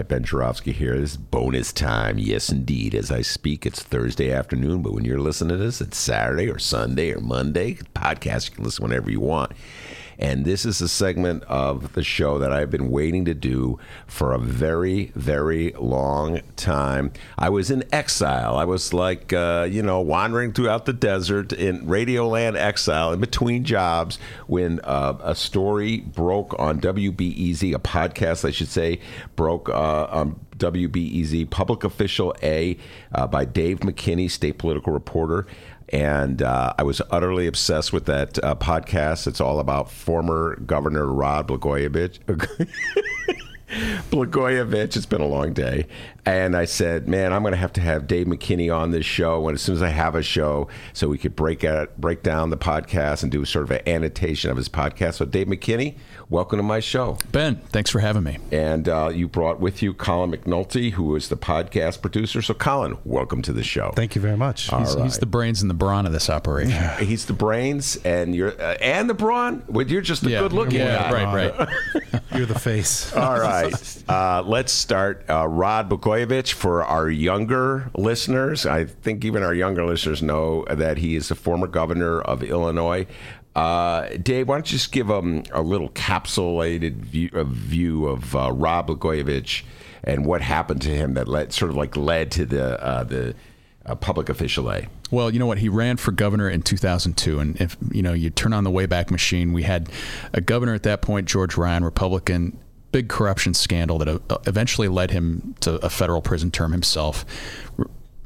Right, Ben Joravsky here. This is bonus time. Yes, indeed. As I speak, it's Thursday afternoon, but when you're listening to this, it's Saturday or Sunday or Monday. Podcast, you can listen whenever you want. And this is a segment of the show that I've been waiting to do for a very, very long time. I was in exile. I was like, uh, you know, wandering throughout the desert in Radioland exile in between jobs when uh, a story broke on WBEZ, a podcast, I should say, broke uh, on WBEZ Public Official A uh, by Dave McKinney, state political reporter and uh, I was utterly obsessed with that uh, podcast. It's all about former Governor Rod Blagojevich. Blagojevich. It's been a long day, and I said, "Man, I'm going to have to have Dave McKinney on this show when as soon as I have a show, so we could break out, break down the podcast and do sort of an annotation of his podcast." So, Dave McKinney, welcome to my show, Ben. Thanks for having me. And uh, you brought with you Collin McNulty, who is the podcast producer. So, Collin, welcome to the show. Thank you very much. He's, right. he's the brains and the brawn of this operation. he's the brains, and you're uh, and the brawn. Well, you're just the yeah, good-looking yeah, guy. Right, right. you're the face. All right. Uh, let's start. Uh, Rod Blagojevich for our younger listeners. I think even our younger listeners know that he is the former governor of Illinois. Uh, Dave, why don't you just give a little capsulated view, a view of uh, Rod Blagojevich and what happened to him that led, sort of like led to the uh, the uh, public official A. Well, you know what? He ran for governor in 2002, and if you know you turn on the Wayback Machine, we had a governor at that point, George Ryan, Republican, big corruption scandal that uh, eventually led him to a federal prison term himself.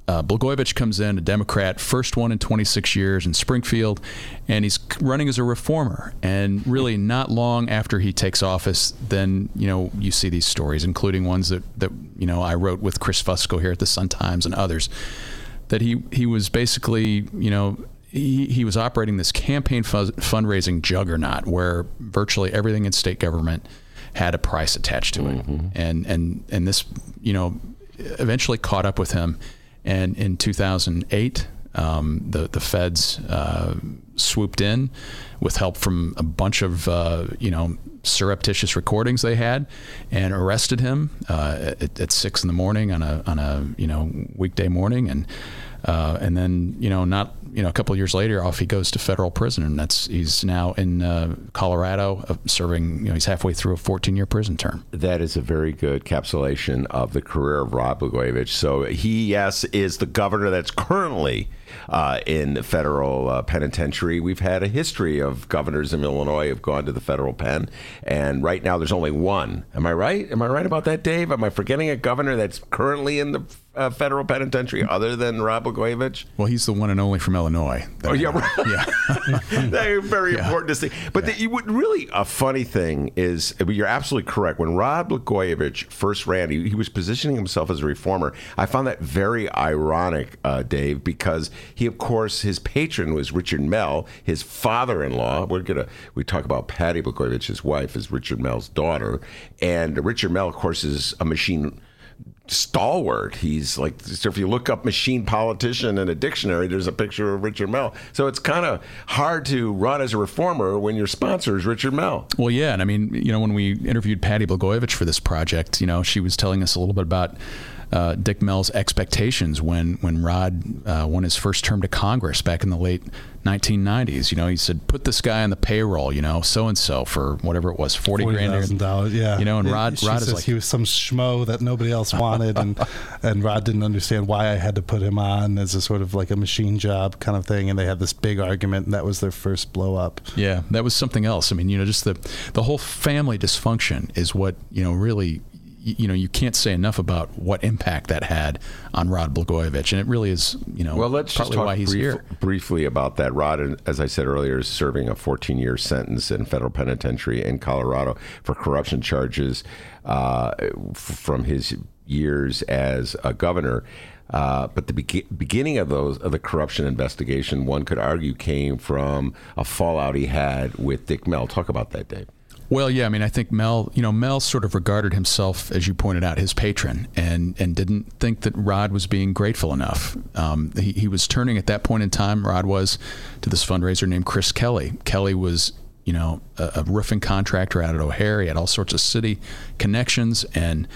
Uh, Blagojevich comes in, a Democrat, first one in 26 years in Springfield, and he's running as a reformer. And really, not long after he takes office, then you know you see these stories, including ones that that you know I wrote with Chris Fusco here at the Sun Times and others, that he he was basically you know he, he was operating this campaign fuzz, fundraising juggernaut where virtually everything in state government had a price attached to it, mm-hmm. and and and this you know eventually caught up with him, and in 2008. Um, the the feds uh, swooped in with help from a bunch of uh, you know surreptitious recordings they had, and arrested him uh, at, at, six in the morning on a on a you know weekday morning, and uh, and then you know not you know a couple of years later off he goes to federal prison and that's he's now in uh, Colorado uh, serving you know he's halfway through a 14 year prison term. That is a very good capsulation of the career of Rod Blagojevich. So he yes is the governor that's currently uh, in federal uh, penitentiary. We've had a history of governors in Illinois who've gone to the federal pen, and right now there's only one. Am I right? Am I right about that, Dave? Am I forgetting a governor that's currently in the uh, federal penitentiary other than Rod Blagojevich? Well, he's the one and only from Illinois. Oh yeah, right. yeah. Very yeah. important to see. But yeah. the, you really a funny thing is, you're absolutely correct. When Rod Blagojevich first ran, he, he was positioning himself as a reformer. I found that very ironic, uh, Dave, because he, of course, his patron was Richard Mell, his father-in-law. We're gonna we talk about Patty Blagojevich, his wife, is Richard Mell's daughter, and Richard Mell, of course, is a machine stalwart. He's like, so if you look up machine politician in a dictionary, there's a picture of Richard Mell. So it's kind of hard to run as a reformer when your sponsor is Richard Mell. Well, yeah. And I mean, you know, when we interviewed Patty Blagojevich for this project, you know, she was telling us a little bit about uh, Dick Mell's expectations when when Rod uh, won his first term to Congress back in the late 1990s. You know, he said, "Put this guy on the payroll." You know, so and so for whatever it was, forty, 40 grand. dollars. Yeah. You know, and Rod, she Rod is like he was some schmo that nobody else wanted, and and Rod didn't understand why I had to put him on as a sort of like a machine job kind of thing, and they had this big argument, and that was their first blow up. Yeah, that was something else. I mean, you know, just the the whole family dysfunction is what you know really you know, you can't say enough about what impact that had on Rod Blagojevich, and it really is, you know, well, let's just talk why he's brief, here. briefly about that. Rod, as I said earlier, is serving a 14-year sentence in federal penitentiary in Colorado for corruption charges uh, f- from his years as a governor. Uh, but the be- beginning of those of the corruption investigation, one could argue, came from a fallout he had with Dick Mell. Talk about that, Dave. Well, yeah, I mean, I think Mell, you know, Mell sort of regarded himself, as you pointed out, his patron, and and didn't think that Rod was being grateful enough. Um, he, he was turning at that point in time. Rod was to this fundraiser named Chris Kelly. Kelly was, you know, a, a roofing contractor out at O'Hare. He had all sorts of city connections, and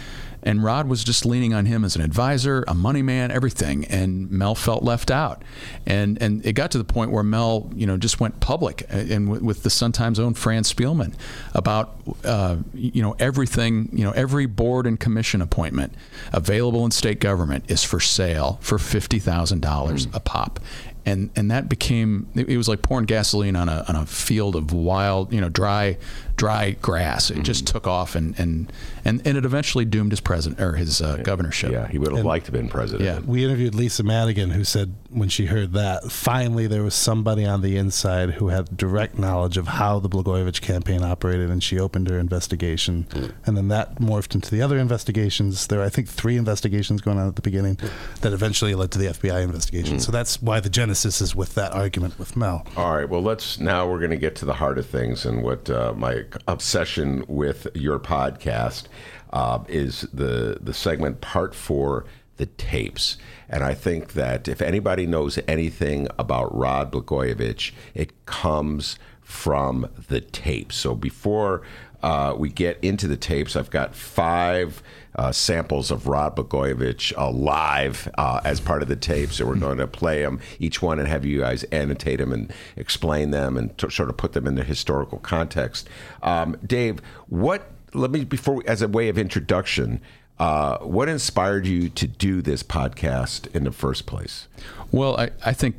and Rod was just leaning on him as an advisor, a money man, everything. And Mell felt left out. And and it got to the point where Mell, you know, just went public uh, and with the Sun Times' own Fran Spielman about, uh, you know, everything, you know, every board and commission appointment available in state government is for sale for fifty thousand dollars a pop and and that became it, was like pouring gasoline on a on a field of wild you know dry dry grass. It mm-hmm. just took off and, and and and it eventually doomed his president or his uh, governorship. Yeah, he would have and liked to have been president. Yeah, we interviewed Lisa Madigan, who said when she heard that, finally there was somebody on the inside who had direct knowledge of how the Blagojevich campaign operated, and she opened her investigation, mm. and then that morphed into the other investigations. There, were, I think, three investigations going on at the beginning mm. that eventually led to the FBI investigation. Mm. So that's why the genesis is with that argument with Mell. All right. Well, let's now we're going to get to the heart of things and what uh, my obsession with your podcast uh, is the the segment part four, the tapes. And I think that if anybody knows anything about Rod Blagojevich, it comes from the tapes. So before uh, we get into the tapes, I've got five uh, samples of Rod Blagojevich uh, live uh, as part of the tape. So we're going to play them each one and have you guys annotate them and explain them and t- sort of put them in the historical context. Um, Dave, what? Let me before as a way of introduction. Uh, what inspired you to do this podcast in the first place? Well, I, I think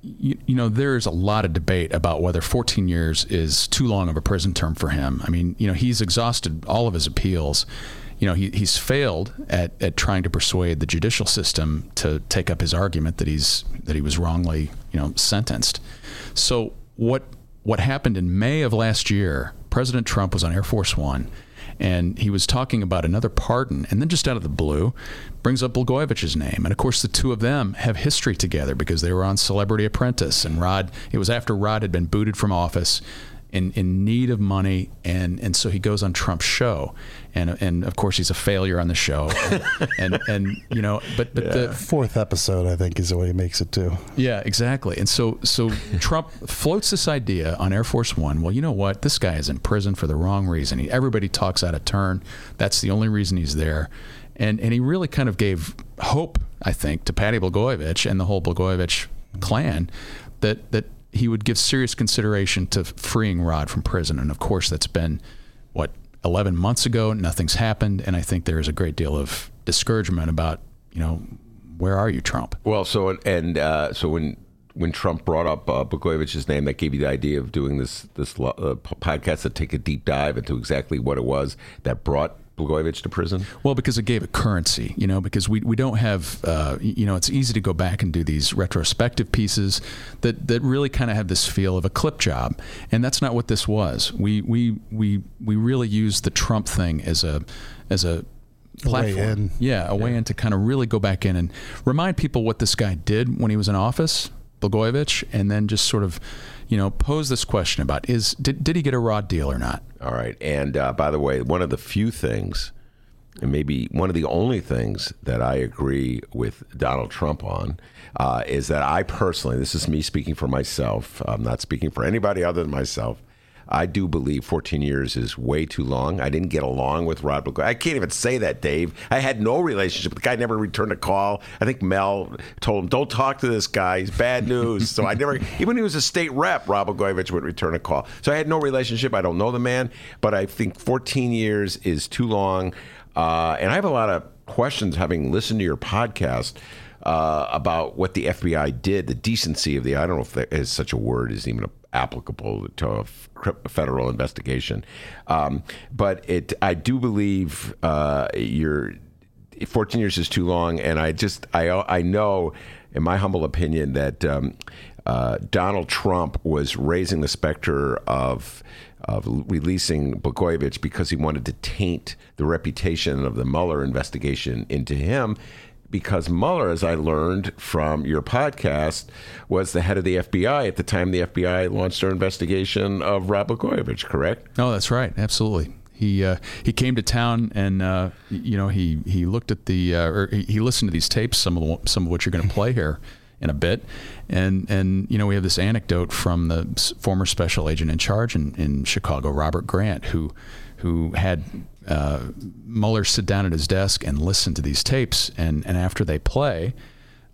you, you, know, there's a lot of debate about whether 14 years is too long of a prison term for him. I mean, you know, he's exhausted all of his appeals you know, he, he's failed at, at trying to persuade the judicial system to take up his argument that he's that he was wrongly, you know, sentenced. So what what happened in May of last year? President Trump was on Air Force One, and he was talking about another pardon, and then just out of the blue, brings up Blagojevich's name, and of course the two of them have history together because they were on Celebrity Apprentice, and Rod. It was after Rod had been booted from office in, in need of money, and, and so he goes on Trump's show, and and of course he's a failure on the show, and and, and you know, but but yeah. the fourth episode I think is the way he makes it too. Yeah, exactly. And so so Trump floats this idea on Air Force One. Well, you know what? This guy is in prison for the wrong reason. He, everybody talks out of turn. That's the only reason he's there. And, and he really kind of gave hope, I think, to Patty Blagojevich and the whole Blagojevich clan that that he would give serious consideration to freeing Rod from prison. And of course, that's been what 11 months ago. Nothing's happened, and I think there is a great deal of discouragement about you know where are you, Trump? Well, so and uh, so when when Trump brought up uh, name, that gave you the idea of doing this this uh, podcast to take a deep dive into exactly what it was that brought Blagojevich to prison? Well, because it gave it currency, you know, because we, we don't have, uh, you know, it's easy to go back and do these retrospective pieces that, that really kind of have this feel of a clip job. And that's not what this was. We, we, we, we really used the Trump thing as a, as a, platform. Yeah, a yeah. way in to kind of really go back in and remind people what this guy did when he was in office, Blagojevich, and then just sort of you know, pose this question about is did, did he get a raw deal or not? All right. And uh, by the way, one of the few things, and maybe one of the only things that I agree with Donald Trump on, uh, is that I personally, this is me speaking for myself, I'm not speaking for anybody other than myself. I do believe 14 years is way too long. I didn't get along with Rod Blagojevich. I can't even say that, Dave. I had no relationship. The guy never returned a call. I think Mell told him, "Don't talk to this guy. He's bad news." so I never, even when he was a state rep, Rod Blagojevich would return a call. So I had no relationship. I don't know the man, but I think 14 years is too long. Uh, and I have a lot of questions having listened to your podcast. Uh, about what the FBI did, the decency of the, I don't know if there is such a word is even applicable to a federal investigation. Um, but it, I do believe uh, you're 14 years is too long, and I just I I know, in my humble opinion, that um, uh, Donald Trump was raising the specter of of releasing Blagojevich because he wanted to taint the reputation of the Mueller investigation into him. Because Mueller, as I learned from your podcast, was the head of the FBI at the time the FBI launched their investigation of Rod Blagojevich, correct? Oh, that's right. Absolutely. He uh, he came to town and uh, you know he he looked at the uh, or he listened to these tapes, some of the, some of which are going to play here in a bit, and and you know we have this anecdote from the former special agent in charge in, in Chicago, Robert Grant, who who had uh, Mueller sit down at his desk and listen to these tapes, and and after they play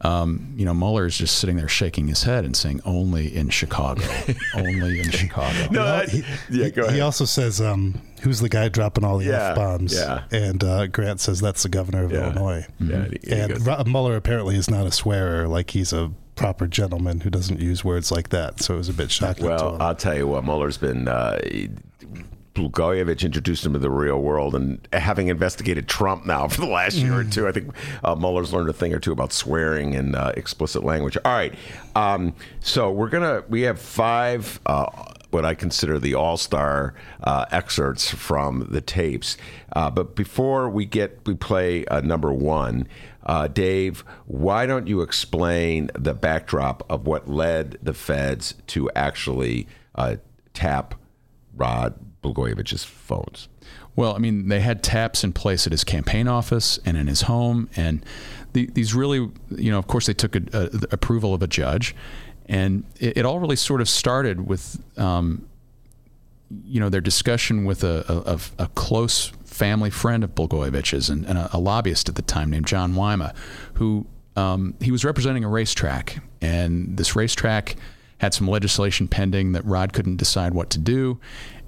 um, you know, Mueller is just sitting there shaking his head and saying, "Only in Chicago, only in Chicago." no, that, he, yeah, go ahead. He also says, um, "Who's the guy dropping all the Yeah, f bombs?" yeah. and uh, Grant says that's the governor of Yeah. Illinois. Yeah, he- he and goes- Ro- Mueller apparently is not a swearer; like he's a proper gentleman who doesn't use words like that. So it was a bit shocking. to Well, him. I'll tell you what, Mueller's been. Uh, Blagojevich introduced him to the real world, and having investigated Trump now for the last year or two, I think uh, Mueller's learned a thing or two about swearing and uh, explicit language. All right, um, so we're gonna we have five. Uh, what I consider the all-star uh, excerpts from the tapes, uh, but before we get we play uh, number one, uh, Dave, why don't you explain the backdrop of what led the feds to actually uh, tap Rod Blagojevich's phones? Well, I mean, they had taps in place at his campaign office and in his home, and the, these really, you know, of course, they took a, a, the approval of a judge, and it, it all really sort of started with, um, you know, their discussion with a, a, close family friend of Blagojevich's and, and a, a lobbyist at the time named John Wyma, who um, he was representing a racetrack, and this racetrack had some legislation pending that Rod couldn't decide what to do,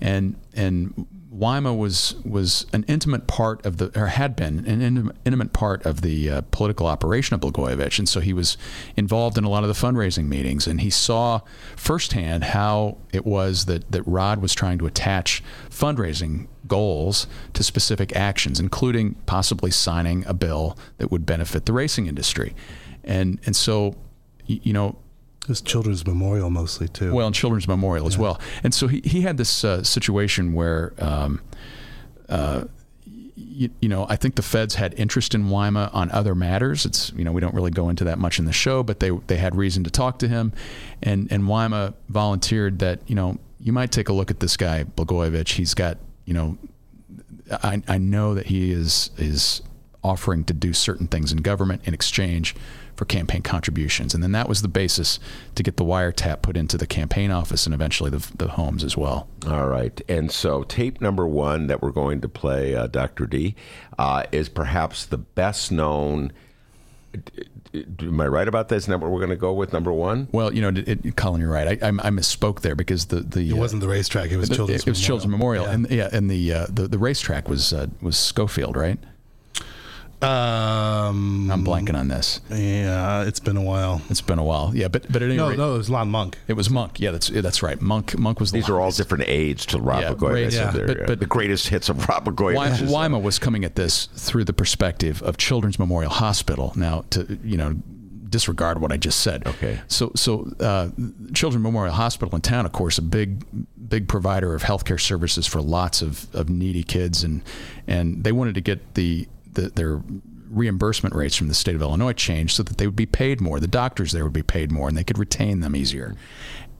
and and Wyma was was an intimate part of the or had been an intimate, part of the uh, political operation of Blagojevich, and so he was involved in a lot of the fundraising meetings, and he saw firsthand how it was that that Rod was trying to attach fundraising goals to specific actions, including possibly signing a bill that would benefit the racing industry, and and so you know it was Children's Memorial mostly too. well, and Children's Memorial as well. And so he, he had this uh, situation where, um, uh, you, you know, I think the feds had interest in Wyma on other matters. It's, you know, we don't really go into that much in the show, but they, they had reason to talk to him. And, and Wyma volunteered that, you know, you might take a look at this guy, Blagojevich. He's got, you know, I, I know that he is, is offering to do certain things in government in exchange for campaign contributions. And then that was the basis to get the wiretap put into the campaign office and eventually the, the homes as well. All right. And so, tape number one that we're going to play, uh, Dr. D, uh, is perhaps the best known. Am I right about this? Is that we're going to go with number one? Well, you know, it, it, Collin, you're right. I, I, I misspoke there because the the it wasn't the racetrack; it was the, Children's it was Memorial. Children's Memorial, Yeah. and yeah, and the uh, the the racetrack was uh, was Schofield, right? Um, I'm blanking on this. Yeah, it's been a while. It's been a while. Yeah, but but at any No, rate, no, it was Lon Monk. it was Monk. Yeah, that's that's right. Monk Monk was the These are all longest. different aids to Rob Yeah, Blagojevich. right, So yeah. But- uh, but- the greatest hits of Rob Wy- Blagojevich. is- Wyma was coming at this through the perspective of Children's Memorial Hospital. Now, to you know, disregard what I just said. Okay. So, so uh, Children's Memorial Hospital in town, of course, a big, big provider of healthcare services for lots of, of needy kids, and and they wanted to get the, the their reimbursement rates from the state of Illinois changed so that they would be paid more. The doctors there would be paid more, and they could retain them easier.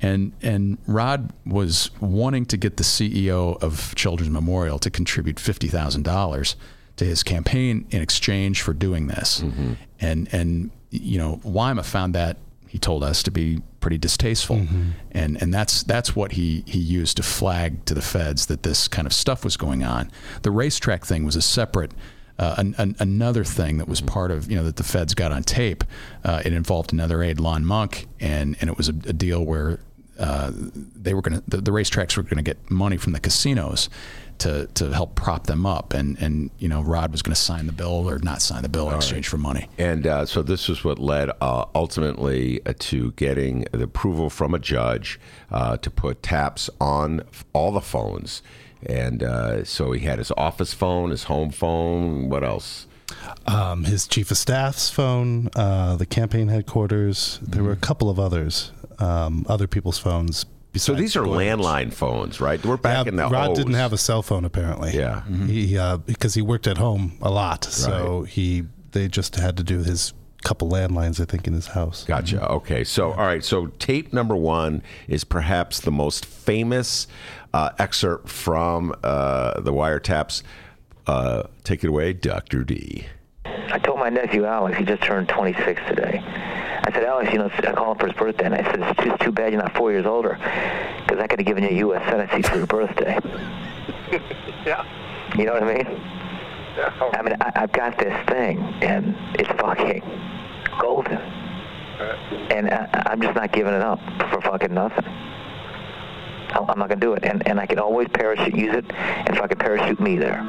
And and Rod was wanting to get the CEO of Children's Memorial to contribute fifty thousand dollars to his campaign in exchange for doing this. Mm-hmm. And and you know, Wyma found that he told us to be pretty distasteful, mm-hmm. and and that's that's what he he used to flag to the feds that this kind of stuff was going on. The racetrack thing was a separate. Uh, an, an, another thing that was part of you know that the feds got on tape, uh, it involved another aide, Lon Monk, and and it was a, a deal where uh, they were going to the, the racetracks were going to get money from the casinos to to help prop them up, and and you know Rod was going to sign the bill or not sign the bill in exchange for money. And uh, so this is what led uh, ultimately uh, to getting the approval from a judge uh, to put taps on all the phones. And uh, so he had his office phone, his home phone. What else? Um, his chief of staff's phone, uh, the campaign headquarters. There were a couple of others, um, other people's phones. So these are landline phones, right? We're back Yeah, in the Rod O's. didn't have a cell phone apparently. Yeah. he uh, because he worked at home a lot, so he they just had to do his couple landlines, I think, in his house. Gotcha. Okay. So, all right. So, tape number one is perhaps the most famous uh, excerpt from uh, the wiretaps. Uh, take it away, Dr. D. I told my nephew Alex, he just turned 26 today. I said, Alex, you know, I called him for his birthday, and I said, it's just too bad you're not four years older, because I could have given you a U.S. Senate seat for your birthday. Yeah. You know what I mean? Yeah. I mean, I, I've got this thing, and it's fucking golden. And I, I'm just not giving it up for fucking nothing. I'm I'm not going to do it. And, and I can always parachute, use it, and fucking parachute me there.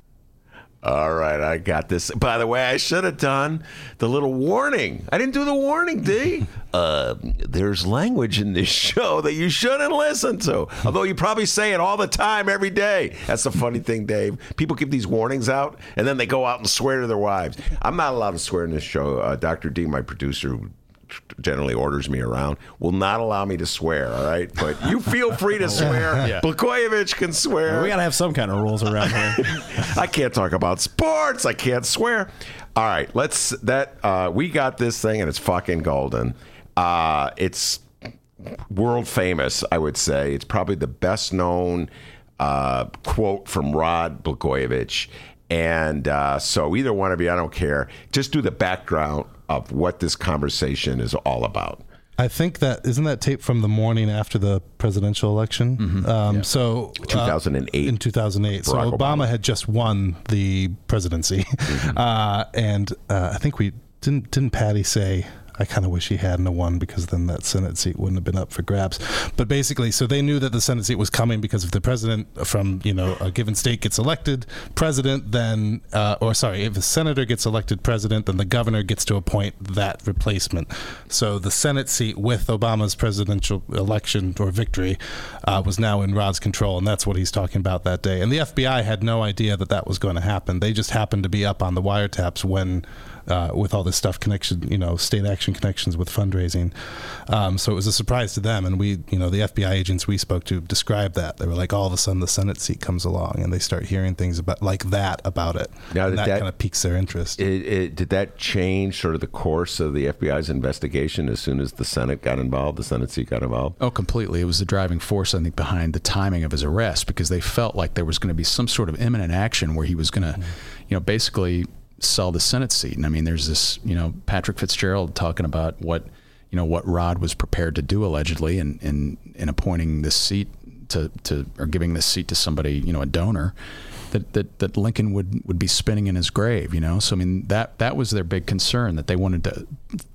All right, I got this. By the way, I should have done the little warning. I didn't do the warning, D. Uh, there's language in this show that you shouldn't listen to. Although you probably say it all the time, every day. That's the funny thing, Dave. People give these warnings out, and then they go out and swear to their wives. I'm not allowed to swear in this show. Uh, Dr. D, my producer, generally orders me around, will not allow me to swear. All right, but you feel free to swear. Yeah. Blagojevich can swear. We gotta have some kind of rules around here. I can't talk about sports. I can't swear. All right, let's that uh, we got this thing and it's fucking golden. Uh, it's world famous, I would say. It's probably the best known uh, quote from Rod Blagojevich. And uh, so, either one of you, I don't care. Just do the background of what this conversation is all about. I think that isn't that tape from the morning after the presidential election. Um, So uh, 2008. in 2008. so Obama, Obama. had just won the presidency, uh, and uh, I think we didn't didn't Patty say. I kind of wish he hadn't won because then that Senate seat wouldn't have been up for grabs. But basically, so they knew that the Senate seat was coming because if the president from you know a given state gets elected president, then uh, or sorry, if a senator gets elected president, then the governor gets to appoint that replacement. So the Senate seat with Obama's presidential election or victory uh, was now in Rod's control, and that's what he's talking about that day. And the FBI had no idea that that was going to happen. They just happened to be up on the wiretaps when. Uh, with all this stuff connection, you know, state action connections with fundraising, um, so it was a surprise to them. And we, you know, the FBI agents we spoke to described that they were like, all of a sudden the Senate seat comes along, and they start hearing things about like that about it. Now, and that, that- kind of piques their interest. It, it, did that change sort of the course of the FBI's investigation as soon as the Senate got involved, the Senate seat got involved? Oh, completely. It was the driving force, I think, behind the timing of his arrest because they felt like there was going to be some sort of imminent action where he was going to, you know, basically sell the Senate seat. And I mean, there's this, you know, Patrick Fitzgerald talking about what, you know, what Rod was prepared to do allegedly in in, in appointing this seat to, to or giving this seat to somebody, you know, a donor. That, that, that Lincoln would, would be spinning in his grave, you know. So I mean that that was their big concern that they wanted to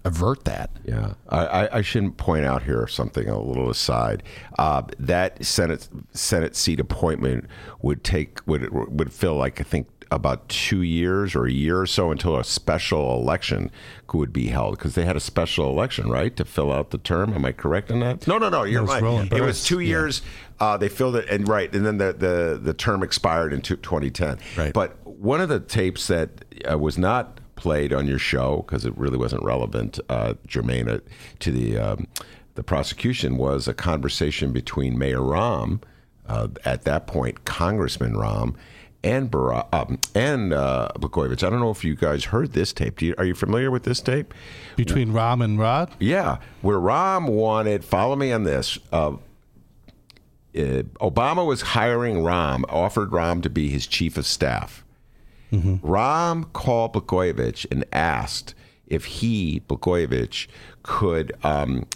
avert that. Yeah, I, I, shouldn't point out here something a little aside. Uh, that Senate Senate seat appointment would take would would fill like I think about two years or a year or so until a special election would be held because they had a special election right to fill out the term. Am I correct in that? No, no, no. You're right. Roland It was Burris, two yeah. years. Uh, they filled it and right, and then the the, the term expired in 2010. Right. But one of the tapes that uh, was not played on your show because it really wasn't relevant, uh, germane uh, to the um, the prosecution was a conversation between Mayor Rahm, uh, at that point Congressman Rahm, and Bara- um, and uh, Blagojevich. I don't know if you guys heard this tape. Do you, are you familiar with this tape? Between Rahm and Rod, Yeah, where Rahm wanted. Follow me on this. Uh, Obama was hiring Rahm, offered Rahm to be his chief of staff. Rahm called Blagojevich and asked if he, Blagojevich, could um,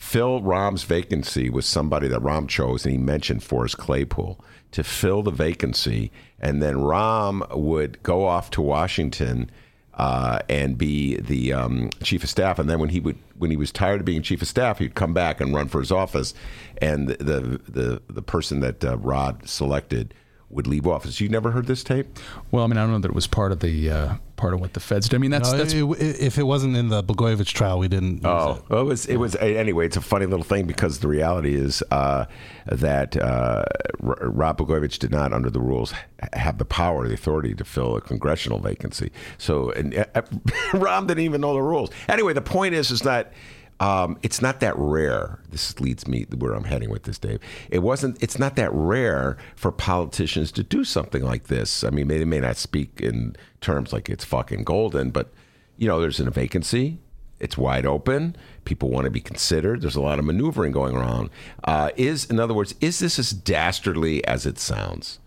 fill Rahm's vacancy with somebody that Rahm chose, and he mentioned Forrest Claypool to fill the vacancy, and then Rahm would go off to Washington uh, and be the um, chief of staff. And then when he would, when he was tired of being chief of staff, he'd come back and run for his office. And the the the, the person that uh, Rod selected would leave office. You never heard this tape? Well, I mean, I don't know that it was part of the uh, part of what the feds did. I mean, that's No, that's it- it- if it wasn't in the Blagojevich trial, we didn't. use Oh, it. well, it was. It was anyway. It's a funny little thing because the reality is uh, that uh, R- Rob Blagojevich did not, under the rules, have the power, the authority to fill a congressional vacancy. So, and uh, Rob didn't even know the rules. Anyway, the point is, is that. Um, it's not that rare. This leads me where I'm heading with this, Dave. It wasn't. It's not that rare for politicians to do something like this. I mean, they may not speak in terms like it's fucking golden, but you know, there's a vacancy. It's wide open. People want to be considered. There's a lot of maneuvering going around. Uh, is, in other words, is this as dastardly as it sounds?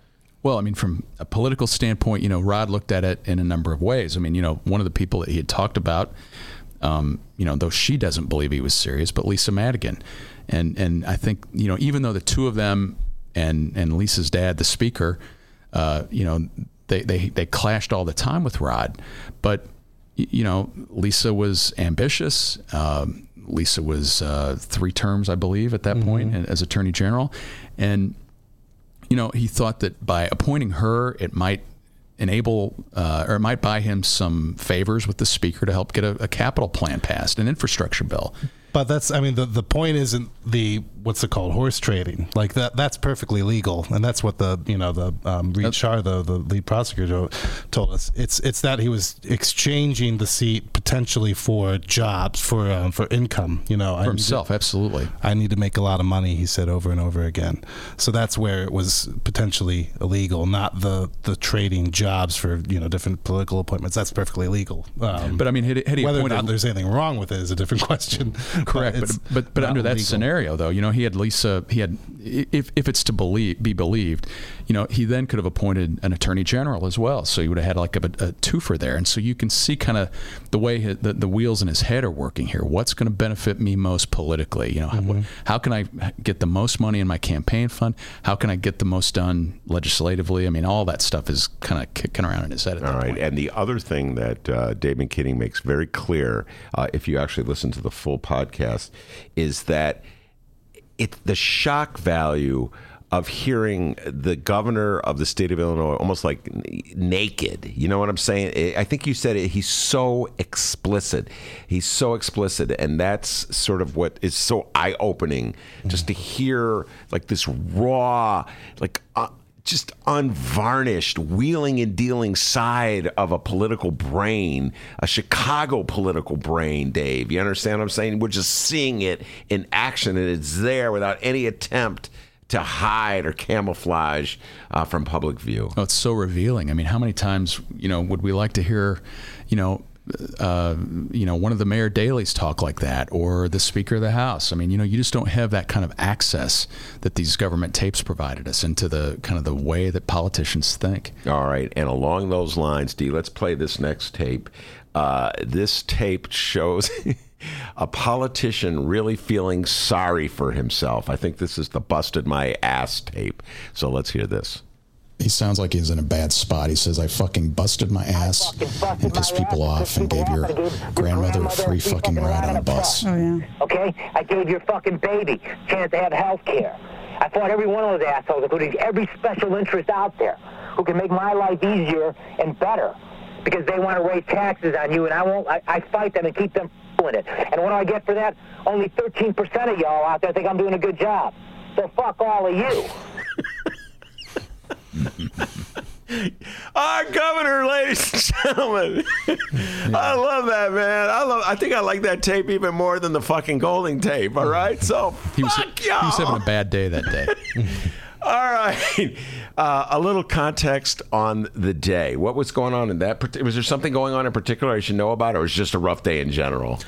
Well, I mean, from a political standpoint, you know, Rod looked at it in a number of ways. I mean, you know, one of the people that he had talked about, um, you know, though she doesn't believe he was serious, but Lisa Madigan, and and I think you know, even though the two of them and and Lisa's dad, the speaker, uh, you know, they they they clashed all the time with Rod, but you know, Lisa was ambitious. Um, Lisa was uh, three terms, I believe, at that point as Attorney General, and you know, he thought that by appointing her, it might enable uh, or it might buy him some favors with the speaker to help get a, a capital plan passed, an infrastructure bill. But that's, I mean, the, the point isn't the what's it called, horse trading. Like that, that's perfectly legal, and that's what the you know the um, Reid Schar, the the lead prosecutor, told us. It's it's that he was exchanging the seat potentially for jobs, for um, for income. You know, For himself, absolutely. I need to make a lot of money, he said over and over again. So that's where it was potentially illegal, not the the trading jobs for you know different political appointments. That's perfectly legal. Um, But I mean, had, had he whether or not there's anything wrong with it is a different question. Correct, but but but under that illegal. scenario, though, you know, he had Lisa. He had, if if it's to believe be believed, you know, he then could have appointed an attorney general as well. So he would have had like a, a twofer there, and so you can see kind of the way the, the wheels in his head are working here. What's going to benefit me most politically? You know, Mm-hmm. how, how can I get the most money in my campaign fund? How can I get the most done legislatively? I mean, all that stuff is kind of kicking around in his head. At All right. point. And the other thing that uh, David McKinney makes very clear, uh, if you actually listen to the full podcast, is that it the shock value of hearing the governor of the state of Illinois almost like naked. You know what I'm saying? I- I think you said it. He's so explicit. He's so explicit, and that's sort of what is so eye opening, just to hear like this raw, like. Uh, just unvarnished wheeling and dealing side of a political brain, a Chicago political brain, Dave. You understand what I'm saying? We're just seeing it in action and it's there without any attempt to hide or camouflage uh, from public view. Oh, it's so revealing. I mean, how many times you know would we like to hear, you know, uh, you know, one of the mayor Daleys talk like that, or the Speaker of the House? I mean, you know, you just don't have that kind of access that these government tapes provided us into the kind of the way that politicians think. All right, and along those lines, D, let's play this next tape. Uh, this tape shows a politician really feeling sorry for himself. I think this is the busted my ass tape. So let's hear this. He sounds like he's in a bad spot. He says, I fucking busted my ass and pissed people off and gave your grandmother a free fucking ride on a bus. Oh, yeah. Okay? I gave your fucking baby a chance to have health care. I fought every one of those assholes, including every special interest out there, who can make my life easier and better because they want to raise taxes on you, and I won't. I, I fight them and keep them doing it. And what do I get for that? Only 13% of y'all out there think I'm doing a good job. So fuck all of you. Our governor, ladies and gentlemen. I love that, man. I love. I think I like that tape even more than the fucking Golding tape. All right, so He was fuck he y'all. was having a bad day that day. All right, uh, a little context on the day. What was going on in that? Was there something going on in particular I should know about, or was it just a rough day in general?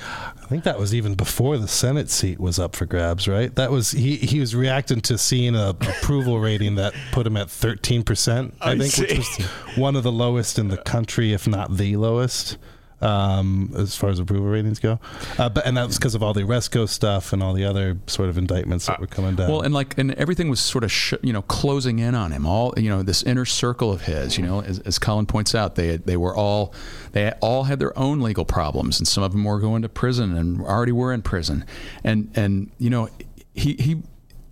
I think that was even before the Senate seat was up for grabs, right? That was he. He was reacting to seeing a approval rating that put him at thirteen percent. I, I think, which see. was one of the lowest in the country, if not the lowest, um, as far as approval ratings go. Uh, but and that was because of all the Rezko stuff and all the other sort of indictments that were coming down. Well, and like, and everything was sort of, sh- you know, closing in on him. All, you know, this inner circle of his. You know, as, as Collin points out, they they were all, they all had their own legal problems, and some of them were going to prison and already were in prison, and and you know, he he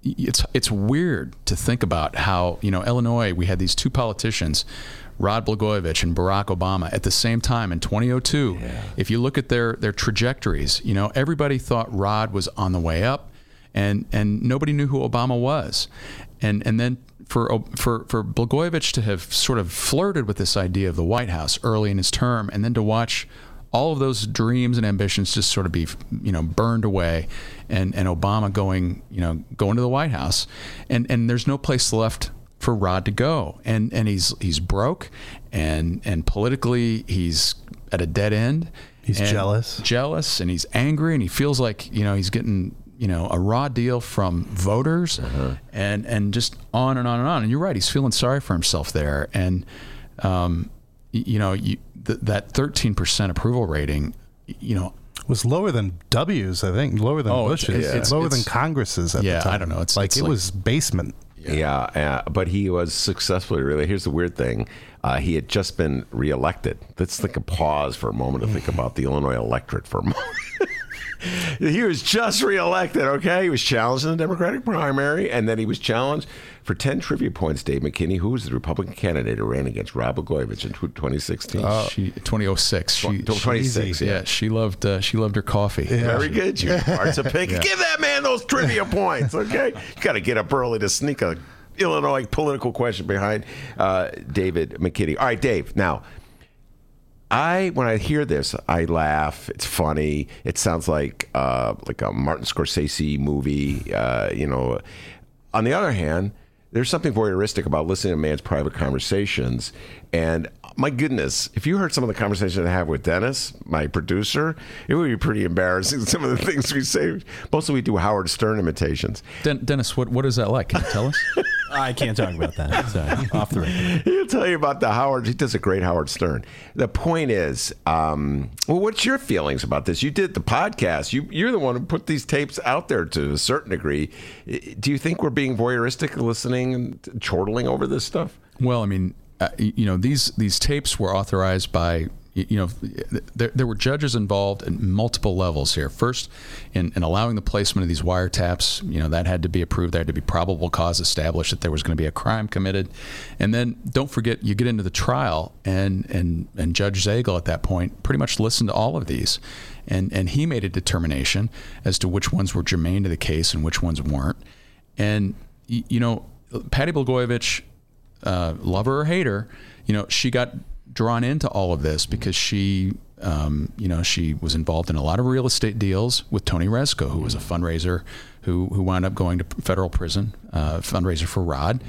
it's it's weird to think about how you know Illinois. We had these two politicians. Rod Blagojevich and Barack Obama at the same time in 2002. If you look at their their trajectories, you know everybody thought Rod was on the way up, and and nobody knew who Obama was, and and then for for for Blagojevich to have sort of flirted with this idea of the White House early in his term, and then to watch all of those dreams and ambitions just sort of be you know burned away, and and Obama going you know going to the White House, and and there's no place left for Rod to go, and and he's he's broke, and and politically he's at a dead end. He's jealous. jealous, and he's angry, and he feels like you know he's getting you know a raw deal from voters, and and just on and on and on. And you're right, he's feeling sorry for himself there, and um, you know you, th- that 13% approval rating, you know. was lower than W's, I think, lower than Oh, Bush's, it's- lower it's- than Congress's at Yeah, the time. I don't know. It's- like it's it like- was basement. Yeah, uh, but he was successfully. Really, here's the weird thing: uh, he had just been reelected. Let's think a pause for a moment to think about the Illinois electorate for a moment. he was just reelected. Okay, he was challenged in the Democratic primary, and then he was challenged for ten trivia points. Dave McKinney, who was the Republican candidate who ran against Rob Blagojevich in tw- 2016. she 2006. She, Tw- 26, she- yeah. yeah. she loved uh, she loved her coffee. Very good, you parts of pick. Give that man those trivia points, okay? You got to get up early to sneak a Illinois political question behind uh, David McKinney. All right, Dave. Now, I when I hear this, I laugh. It's funny. It sounds like uh, like a Martin Scorsese movie. Uh, you know. On the other hand, there's something voyeuristic about listening to a man's private conversations. And my goodness, if you heard some of the conversations I have with Dennis, my producer, it would be pretty embarrassing. Some of the things we say. Mostly we do Howard Stern imitations. Den- Dennis, what what is that like? Can you tell us? I can't talk about that. So, off the record. He'll tell you about the Howard. He does a great Howard Stern. The point is, um, well, what's your feelings about this? You did the podcast. You, you're the one who put these tapes out there to a certain degree. Do you think we're being voyeuristic, listening and chortling over this stuff? Well, I mean, uh, you know, these these tapes were authorized by y- you know, there, there were judges involved at multiple levels here. First, in, in allowing the placement of these wiretaps, you know, that had to be approved. There had to be probable cause established that there was going to be a crime committed. And then don't forget, you get into the trial, and and and Judge Zagel at that point pretty much listened to all of these, and and he made a determination as to which ones were germane to the case and which ones weren't. And you know, Patty Blagojevich uh, lover or hater, you know, she got drawn into all of this because she, um, you know, she was involved in a lot of real estate deals with Tony Rezko, who was a fundraiser who who wound up going to federal prison, uh, fundraiser for Rod,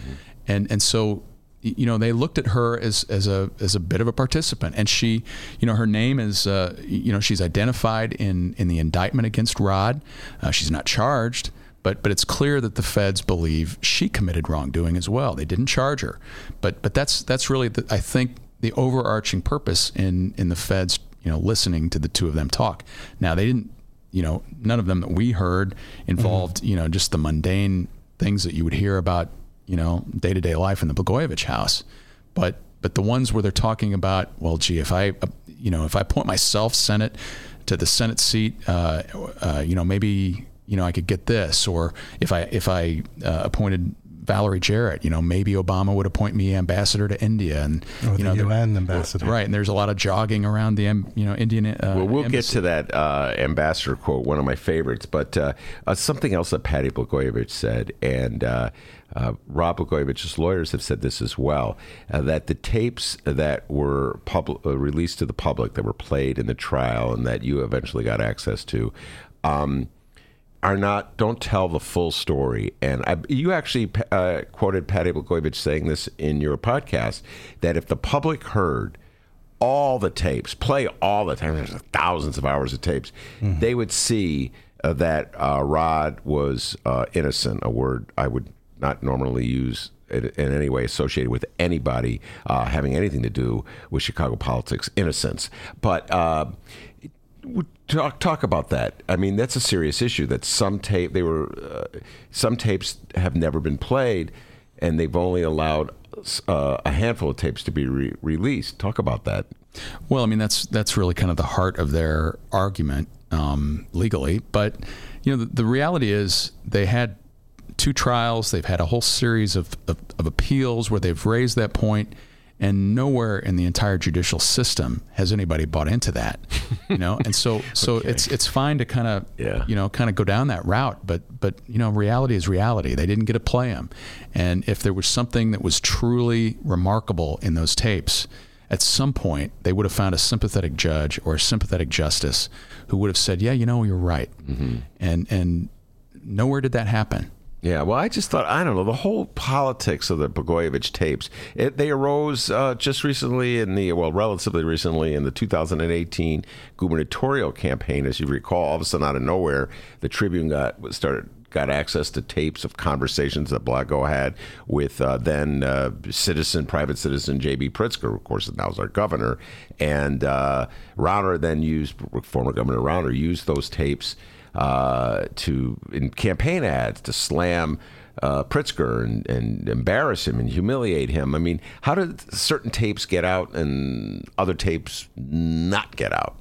and and so. You know, they looked at her as, as a as a bit of a participant, and she, you know, her name is, uh, you know, she's identified in in the indictment against Rod. Uh, she's not charged, but but it's clear that the feds believe she committed wrongdoing as well. They didn't charge her, but but that's that's really the, I think the overarching purpose in in the feds you know listening to the two of them talk. Now they didn't you know none of them that we heard involved you know just the mundane things that you would hear about you know day to day life in the Blagojevich house, but but the ones where they're talking about well gee if I uh, you know if I point myself Senate to the Senate seat uh, uh, you know maybe you know I could get this or if I if I uh, appointed Valerie Jarrett, you know, maybe Obama would appoint me ambassador to India, and Or you know, there- UN ambassador. right? And there's a lot of jogging around the, you know, Indian. Uh, Well, we'll get to that uh, ambassador quote, one of my favorites. But uh, uh, something else that Patty Blagojevich said, and uh, uh, Rob Blagojevich's lawyers have said this as well, uh, that the tapes that were pub- uh, released to the public, that were played in the trial, and that you eventually got access to. Um, are not don't tell the full story. And I, you actually uh, quoted Patty Blagojevich saying this in your podcast that if the public heard all the tapes, play all the time, there's thousands of hours of tapes, they would see uh, that uh, Rod was uh, innocent, a word I would not normally use in, in any way associated with anybody uh, having anything to do with Chicago politics, innocence. But uh, talk talk about that. I mean, that's a serious issue. That some tape they were uh, some tapes have never been played, and they've only allowed uh, a handful of tapes to be re- released. Talk about that. Well, I mean, that's that's really kind of the heart of their argument um, legally. But you know, the, the reality is they had two trials. They've had a whole series of, of, of appeals where they've raised that point, and nowhere in the entire judicial system has anybody bought into that. You know, and so so it's it's fine to kind of Yeah. you know kind of go down that route, but but you know reality is reality. They didn't get to play them, and if there was something that was truly remarkable in those tapes. At some point, they would have found a sympathetic judge or a sympathetic justice who would have said, "Yeah, you know, you're right," mm-hmm. and and nowhere did that happen. Yeah, well, I just thought I don't know the whole politics of the Blagojevich tapes. It, they arose uh, just recently in the well, relatively recently in the 2018 gubernatorial campaign. As you recall, all of a sudden out of nowhere, the Tribune got started got access to tapes of conversations that Blago had with uh, then uh, citizen, private citizen J.B. Pritzker, of course, now is our governor, and uh, Rauner then used former Governor Rauner used those tapes uh, to in campaign ads to slam uh, Pritzker and, and embarrass him and humiliate him. I mean, how did certain tapes get out and other tapes not get out?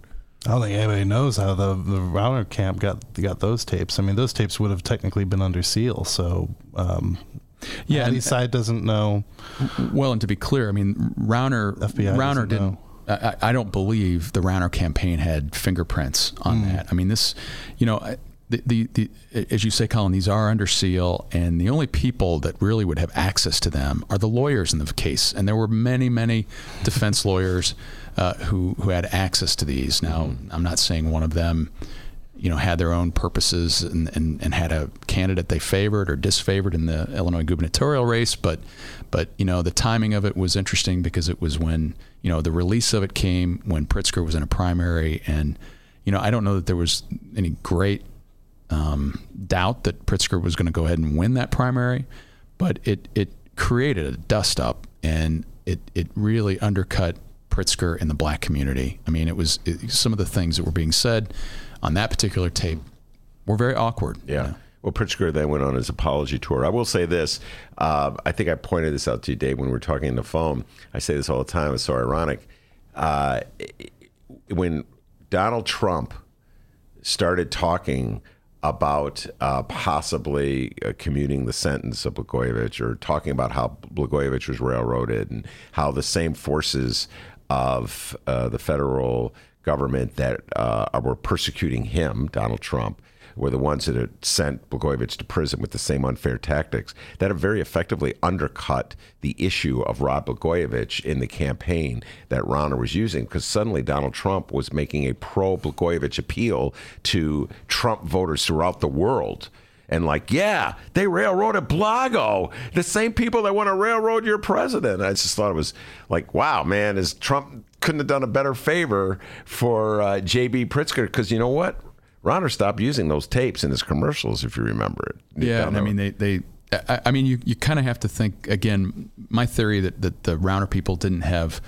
I don't think anybody knows how the the Rauner camp got got those tapes. I mean, those tapes would have technically been under seal. So, um, Yeah, Patty's and- side doesn't know. Well, and to be clear, I mean, Rauner, FBI Rauner didn't. know. I, I don't believe the Rauner campaign had fingerprints on that. I mean, this, you know, the, the, the as you say, Collin, these are under seal, and the only people that really would have access to them are the lawyers in the case. And there were many, many defense lawyers uh, who who had access to these. Now, I'm not saying one of them you know, had their own purposes and, and, and had a candidate they favored or disfavored in the Illinois gubernatorial race. But, but you know, the timing of it was interesting because it was when you know the release of it came when Pritzker was in a primary, and you know, I don't know that there was any great um, doubt that Pritzker was going to go ahead and win that primary, but it it created a dust up and it it really undercut Pritzker in the black community. I mean, it was it, some of the things that were being said on that particular tape were very awkward. you Yeah. know. Well, Pritzker then went on his apology tour. I will say this. Uh, I think I pointed this out to you, Dave, when we were talking on the phone. I say this all the time. It's so ironic. Uh, when Donald Trump started talking about uh, possibly uh, commuting the sentence of Blagojevich or talking about how Blagojevich was railroaded and how the same forces of uh, the federal government that uh, were persecuting him, Donald Trump, were the ones that had sent Blagojevich to prison with the same unfair tactics that have very effectively undercut the issue of Rod Blagojevich in the campaign that Rauner was using because suddenly Donald Trump was making a pro Blagojevich appeal to Trump voters throughout the world. And like, yeah, they railroaded Blago, the same people that want to railroad your president. I just thought it was like, wow, man, is Trump couldn't have done a better favor for uh, J.B. Pritzker because you know what? Rauner stopped using those tapes in his commercials, if you remember it. Yeah, I mean they they. I, I mean, you, you kind of have to think again. My theory that, that the Rauner people didn't have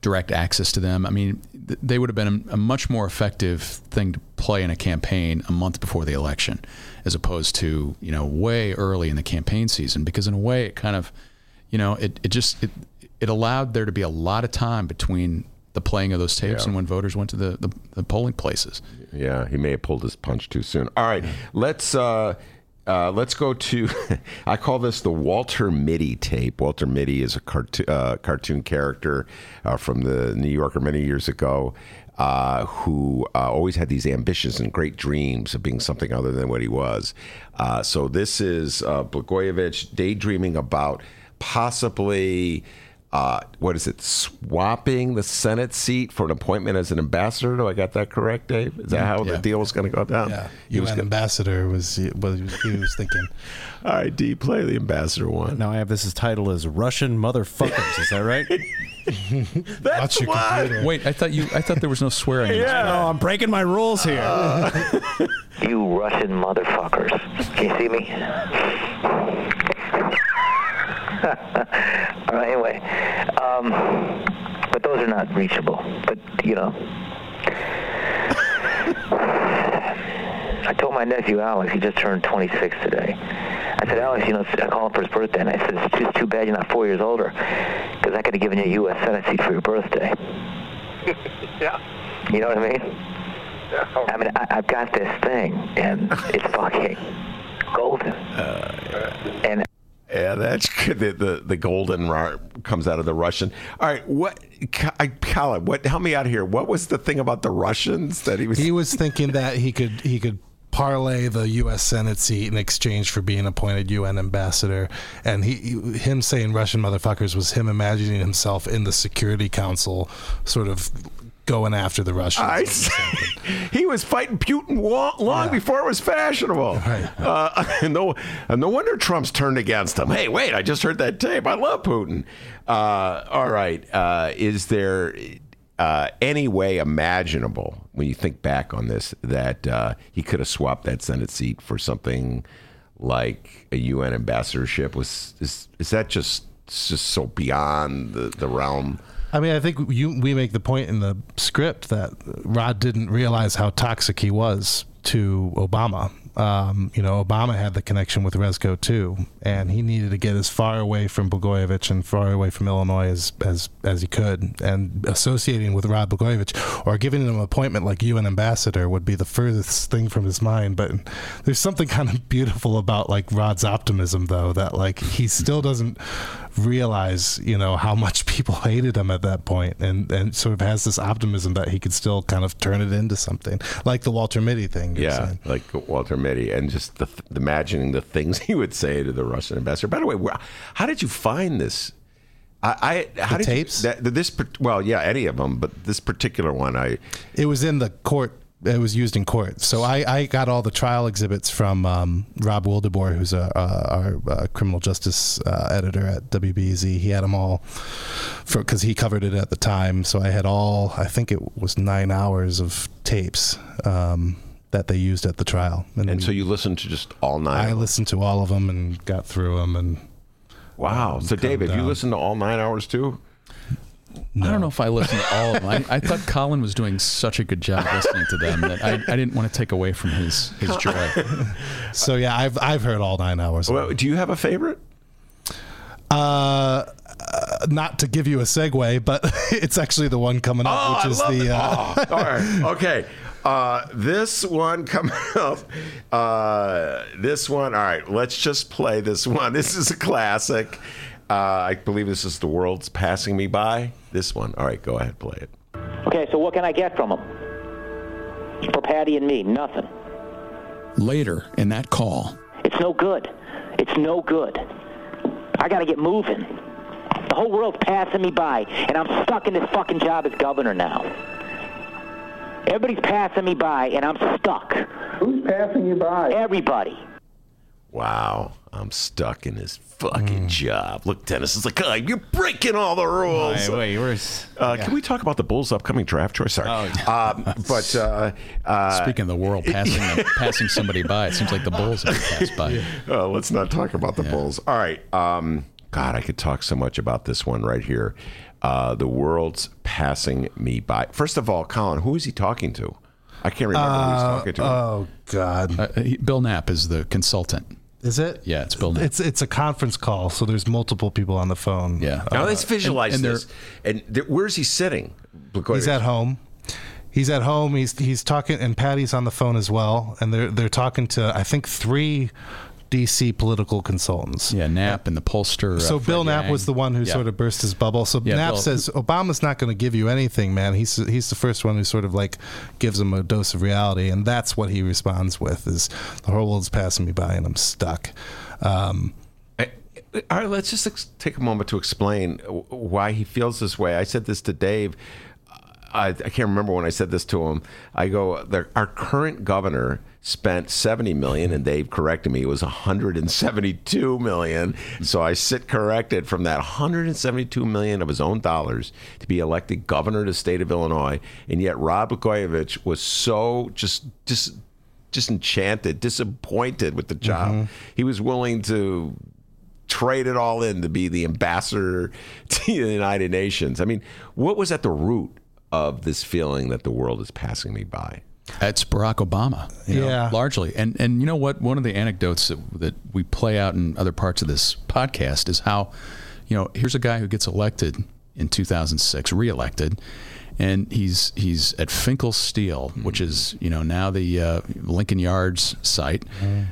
direct access to them. I mean, th- they would have been a, a much more effective thing to play in a campaign a month before the election, as opposed to you know way early in the campaign season. Because in a way, it kind of, you know, it, it just it, it allowed there to be a lot of time between the playing of those tapes Yeah. and when voters went to the, the, the polling places. Yeah, he may have pulled his punch too soon. All right, let's uh, uh, let's go to. I call this the Walter Mitty tape. Walter Mitty is a cartoon, uh, cartoon character uh, from the New Yorker many years ago. Uh, who uh, always had these ambitious and great dreams of being something other than what he was. Uh, so this is uh, Blagojevich daydreaming about possibly uh, what is it? Swapping the Senate seat for an appointment as an ambassador. Do I got that correct, Dave? Is that how the deal was going to go down? Yeah, He was gonna, ambassador was what he was, he was thinking. all right, D, play the ambassador one. Now I have this as title as Russian motherfuckers. Is that right? That's Watch your one. computer. Wait, I thought you I thought there was no swearing. in. Yeah. No, I'm breaking my rules here. You Russian motherfuckers. Can you see me? Right, anyway. Um, but those are not reachable. But, you know. I told my nephew Alex, he just turned 26 today. I said, Alex, you know, I called him for his birthday, and I said, it's just too bad you're not four years older, because I could have given you a U.S. Senate seat for your birthday. Yeah. You know what I mean? Yeah. I mean, I, I've got this thing, and it's fucking golden. and Yeah, that's good. The, the the golden comes out of the Russian. All right, what, I- Collin? What? Help me out here. What was the thing about the Russians that he was? He was thinking that he could he could parlay the U.S. Senate seat in exchange for being appointed UN ambassador, and he him saying Russian motherfuckers was him imagining himself in the Security Council, sort of going after the Russians. I see. he was fighting Putin wa- long before it was fashionable. Right. Uh, no, no wonder Trump's turned against him. Hey, wait! I just heard that tape. I love Putin. Uh, all right. Uh, is there uh, any way imaginable when you think back on this that uh, he could have swapped that Senate seat for something like a UN ambassadorship? Was is, is that just just so beyond the, the realm? I mean, I think you we make the point in the script that Rod didn't realize how toxic he was to Obama. Um, you know, Obama had the connection with Rezko too, and he needed to get as far away from Blagojevich and far away from Illinois as as, as he could. And associating with Rod Blagojevich or giving him an appointment like UN ambassador would be the furthest thing from his mind. But there's something kind of beautiful about like Rod's optimism, though, that like he still doesn't realize, you know, how much people hated him at that point, and and sort of has this optimism that he could still kind of turn it into something like the Walter Mitty thing. Yeah, saying. like Walter Mitty, and just the, the imagining the things he would say to the Russian ambassador. By the way, how did you find this? I, I how The did you- tapes? that, this well, yeah, any of them, but this particular one, I It was in the court. It was used in court. So I, I got all the trial exhibits from um, Rob Wildeboer, who's a, uh, our uh, criminal justice uh, editor at WBEZ. He had them all for because he covered it at the time. So I had all. I think it was nine hours of tapes um, that they used at the trial. and we- so you listened to just all nine. I listened to all of them and got through them. And Wow. So David, have you listened to all nine hours too? I don't know if I listened to all of them. I, I thought Collin was doing such a good job listening to them that I, I didn't want to take away from his his joy. so yeah, I've I've heard all nine hours. Well, do you have a favorite? Uh, uh, not to give you a segue, but it's actually the one coming up, Oh, which I is love the. Uh, Oh, all right. Okay. Uh, this one coming up. Uh, this one. All right. Let's just play this one. This is a classic. Uh, I believe this is the world's passing me by. This one. All right. Go ahead. Play it. okay, so what can I get from him? For Patty and me, nothing. Later in that call, It's no good. It's no good. I got to get moving. The whole world's passing me by, and I'm stuck in this fucking job as governor now. Everybody's passing me by, and I'm stuck. Who's passing you by? Everybody. Wow. I'm stuck in this fucking job. Look, Dennis is like, oh, you're breaking all the rules. Wait, wait, where's? Uh, Can we talk about the Bulls' upcoming draft choice? Sorry. Oh, um, but uh, uh, Speaking of the world passing them, passing somebody by, it seems like the Bulls have passed by. Uh, let's not talk about the Bulls. All right. Um, God, I could talk so much about this one right here. Uh, the world's passing me by. First of all, Collin, who is he talking to? I can't remember who he's talking to. oh God, Uh, Bill Knapp is the consultant. Is it? Yeah, it's Bill Knapp. It's it's a conference call, so there's multiple people on the phone. Yeah. now uh, let's visualize and they're- this. And th- where's he sitting? he's at home. He's at home. He's he's talking, and Patty's on the phone as well. And they're they're talking to I think three DC political consultants. Yeah, Knapp and the pollster. uh, So Fred Bill Knapp Yang. was the one who Yeah. sort of burst his bubble. So Yeah, Knapp Bill- says Obama's not going to give you anything, man. He's he's the first one who sort of like gives him a dose of reality, and that's what he responds with: is the whole world's passing me by, and I'm stuck. Um, All right, let's just ex- take a moment to explain why he feels this way. I said this to Dave. I, I can't remember when I said this to him. I go, our current governor spent 70 million, and Dave corrected me. It was 172 million. So I sit corrected from that 172 million of his own dollars to be elected governor of the state of Illinois. And yet Rod Blagojevich was so just just just enchanted, disappointed with the job. Mm-hmm. He was willing to trade it all in to be the ambassador to the United Nations. I mean, what was at the root of this feeling that the world is passing me by? That's Barack Obama. you know, Yeah. largely. And and you know what? One of the anecdotes that, that we play out in other parts of this podcast is how, you know, here's a guy who gets elected in 2006, reelected, and he's he's at Finkl Steel, which is you know now the uh, Lincoln Yards site,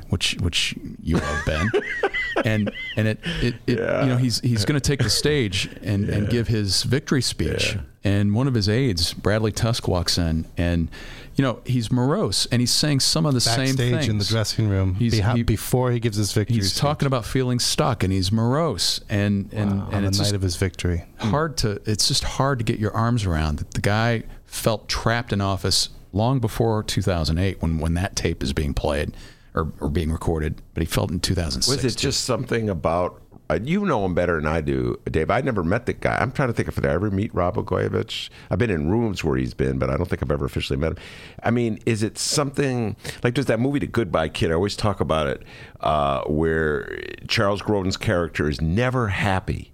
which which you have been, and and it, it, it you know he's he's going to take the stage and and give his victory speech, and one of his aides, Bradley Tusk, walks in and. You know he's morose, and he's saying some of the same Backstage things in the dressing room He's- behi- he- before he gives his victory. He's speech. talking about feeling stuck, and he's morose, and and on and the it's night of his victory. Hmm. hard to. It's just hard to get your arms around that the guy felt trapped in office long before 2008 when when that tape is being played or, or being recorded, but he felt in 2006. Was it just something about? Uh, you know him better than I do, Dave. I never met the guy. I'm trying to think if I ever meet Rob Blagojevich. I've been in rooms where he's been, but I don't think I've ever officially met him. I mean, is it something like there's that movie, The Goodbye Kid? I always talk about it, uh, where Charles Grodin's character is never happy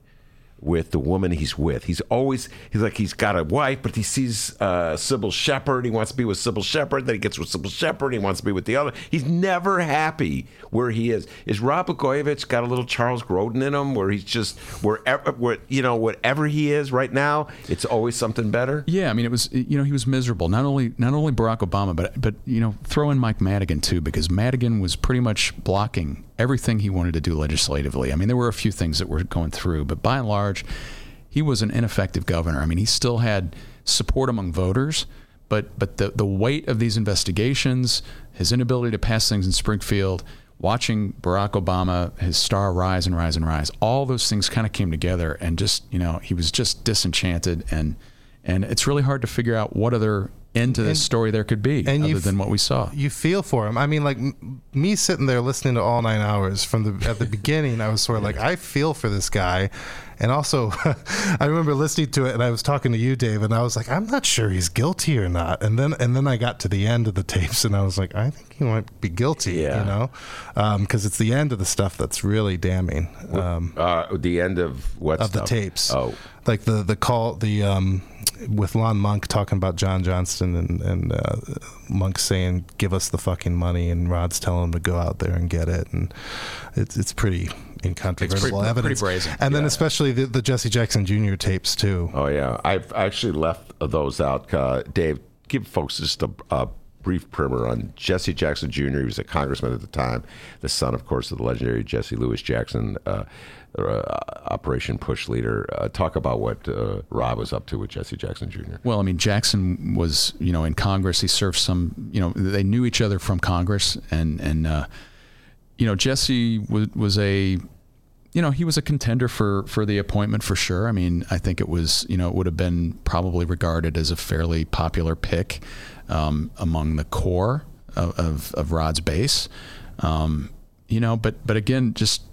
with the woman he's with. He's always he's like he's got a wife, but he sees uh, Cybill Shepherd. He wants to be with Cybill Shepherd. Then he gets with Cybill Shepherd. He wants to be with the other. He's never happy where he is. Is Rob Blagojevich got a little Charles Grodin in him, where he's just wherever, where you know whatever he is right now, it's always something better. Yeah, I mean, it was you know he was miserable. Not only not only Barack Obama, but but you know throw in Mike Madigan too, because Madigan was pretty much blocking everything he wanted to do legislatively. I mean, there were a few things that were going through, but by and large, he was an ineffective governor. I mean, he still had support among voters, but but the the weight of these investigations, his inability to pass things in Springfield. Watching Barack Obama, his star rise and rise and rise, all those things kind of came together, and just you know, he was just disenchanted, and and it's really hard to figure out what other end to this And- story there could be and other you than what we saw. You feel for him. I mean, like m- me sitting there listening to all nine hours from the at the beginning, I was sort of like, I feel for this guy, and also, I remember listening to it, and I was talking to you, Dave, and I was like, I'm not sure he's guilty or not. And then and then I got to the end of the tapes, and I was like, I think he might be guilty. Yeah. You know, because it's the end of the stuff that's really damning. Um, Uh, the end of what of the tapes. Oh, like the the call the um with Lon Monk talking about John Johnston and and uh, Monk saying give us the fucking money and Rod's telling him to go out there and get it and it's it's pretty incontrovertible pretty- evidence pretty brazen. and then especially the, the Jesse Jackson Jr. tapes too. Oh yeah, I've actually left those out. Uh, Dave, give folks just a, a brief primer on Jesse Jackson Jr. He was a congressman at the time, the son, of course, of the legendary Jesse Louis Jackson, uh, uh, Operation Push leader. Uh, talk about what uh, Rob was up to with Jesse Jackson Jr. Well, I mean, Jackson was, you know, in Congress. He served some, you know, they knew each other from Congress, and and uh, you know, Jesse was was a, you know, he was a contender for for the appointment for sure. I mean, I think it was, you know, it would have been probably regarded as a fairly popular pick um, among the core of, of, of Rod's base. Um, you know, but but again, just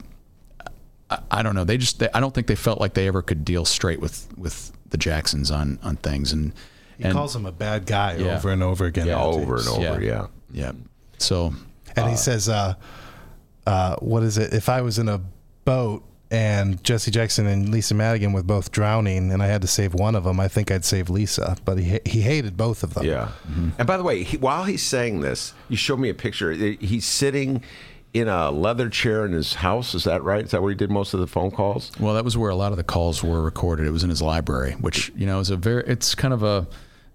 I, I don't know. They just they, I don't think they felt like they ever could deal straight with with the Jacksons on on things and. He and, calls him a bad guy Yeah. over and over again. Yeah, over and over. Yeah. Yeah. So And he says, uh, uh, "What is it? If I was in a boat and Jesse Jackson and Lisa Madigan were both drowning, and I had to save one of them, I think I'd save Lisa." But he he hated both of them. Yeah. Mm-hmm. And by the way, he, while he's saying this, you showed me a picture. He's sitting in a leather chair in his house. Is that right? Is that where he did most of the phone calls? well, that was where a lot of the calls were recorded. It was in his library, which you know is a very it's kind of a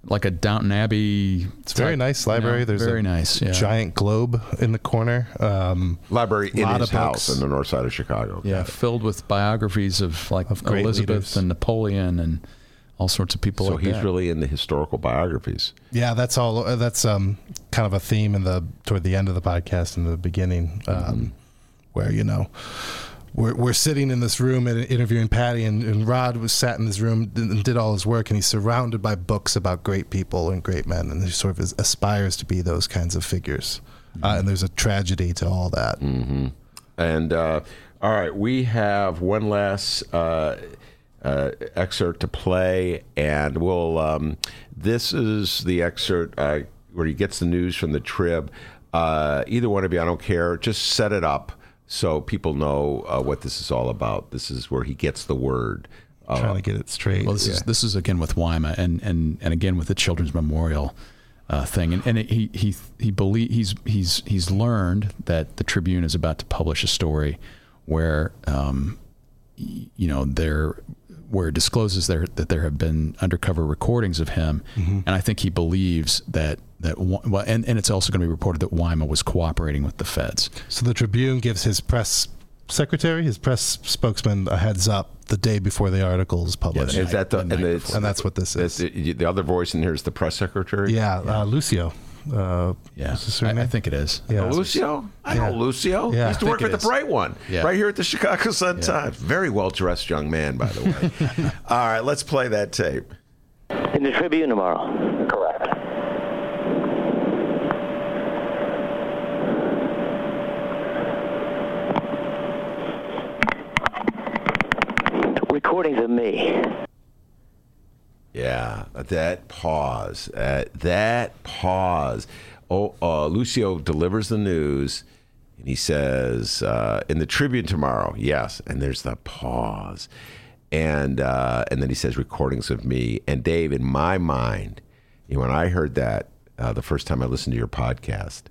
like a Downton Abbey. It's a very nice library. There's very a nice, yeah. giant globe in the corner. Um, Library in his house in the north side of Chicago. Yeah, filled with biographies of like Of Elizabeth leaders. and Napoleon and all sorts of people. So like he's that. really into historical biographies. yeah, that's all. uh, That's um, kind of a theme in the toward the end of the podcast and the beginning, um, where you know. We're, we're sitting in this room and interviewing Patty, and, and Rod was sat in his room and did all his work, and he's surrounded by books about great people and great men, and he sort of aspires to be those kinds of figures. Uh, and there's a tragedy to all that. And uh, all right, we have one last uh, uh, excerpt to play, and we'll. Um, this is the excerpt uh, where he gets the news from the Trib. Uh, either one of you, I don't care. Just set it up so people know uh, what this is all about. This is where he gets the word. Uh, Trying to get it straight. Well, this is this is again with Wyma and and and again with the Children's Memorial uh, thing, and and it, he he he believe he's he's he's learned that the Tribune is about to publish a story where um, you know they're where it discloses there that there have been undercover recordings of him, and I think he believes that that well, and and it's also going to be reported that Wyma was cooperating with the feds. So the Tribune gives his press secretary, his press spokesman, a heads up the day before the article is published. Is that the, the and, and that's what this is. the, the other voice in here is the press secretary? Yeah, Uh, Lucio. Uh, Yeah, what's his I, I think it is. Yeah. Oh, Lucio? I know Yeah. Lucio. Yeah. He used to work think for the is. Bright One, Yeah. right here at the Chicago Sun Times. Very well dressed young man, by the way. All right, let's play that tape. In the Tribune tomorrow. Correct. Recordings of me. Yeah, that pause. Uh, that pause. Oh, uh, Lucio delivers the news, and he says uh, in the Tribune tomorrow. Yes, and there's the pause, and uh, and then he says recordings of me and Dave. In my mind, you know, when I heard that uh, the first time I listened to your podcast,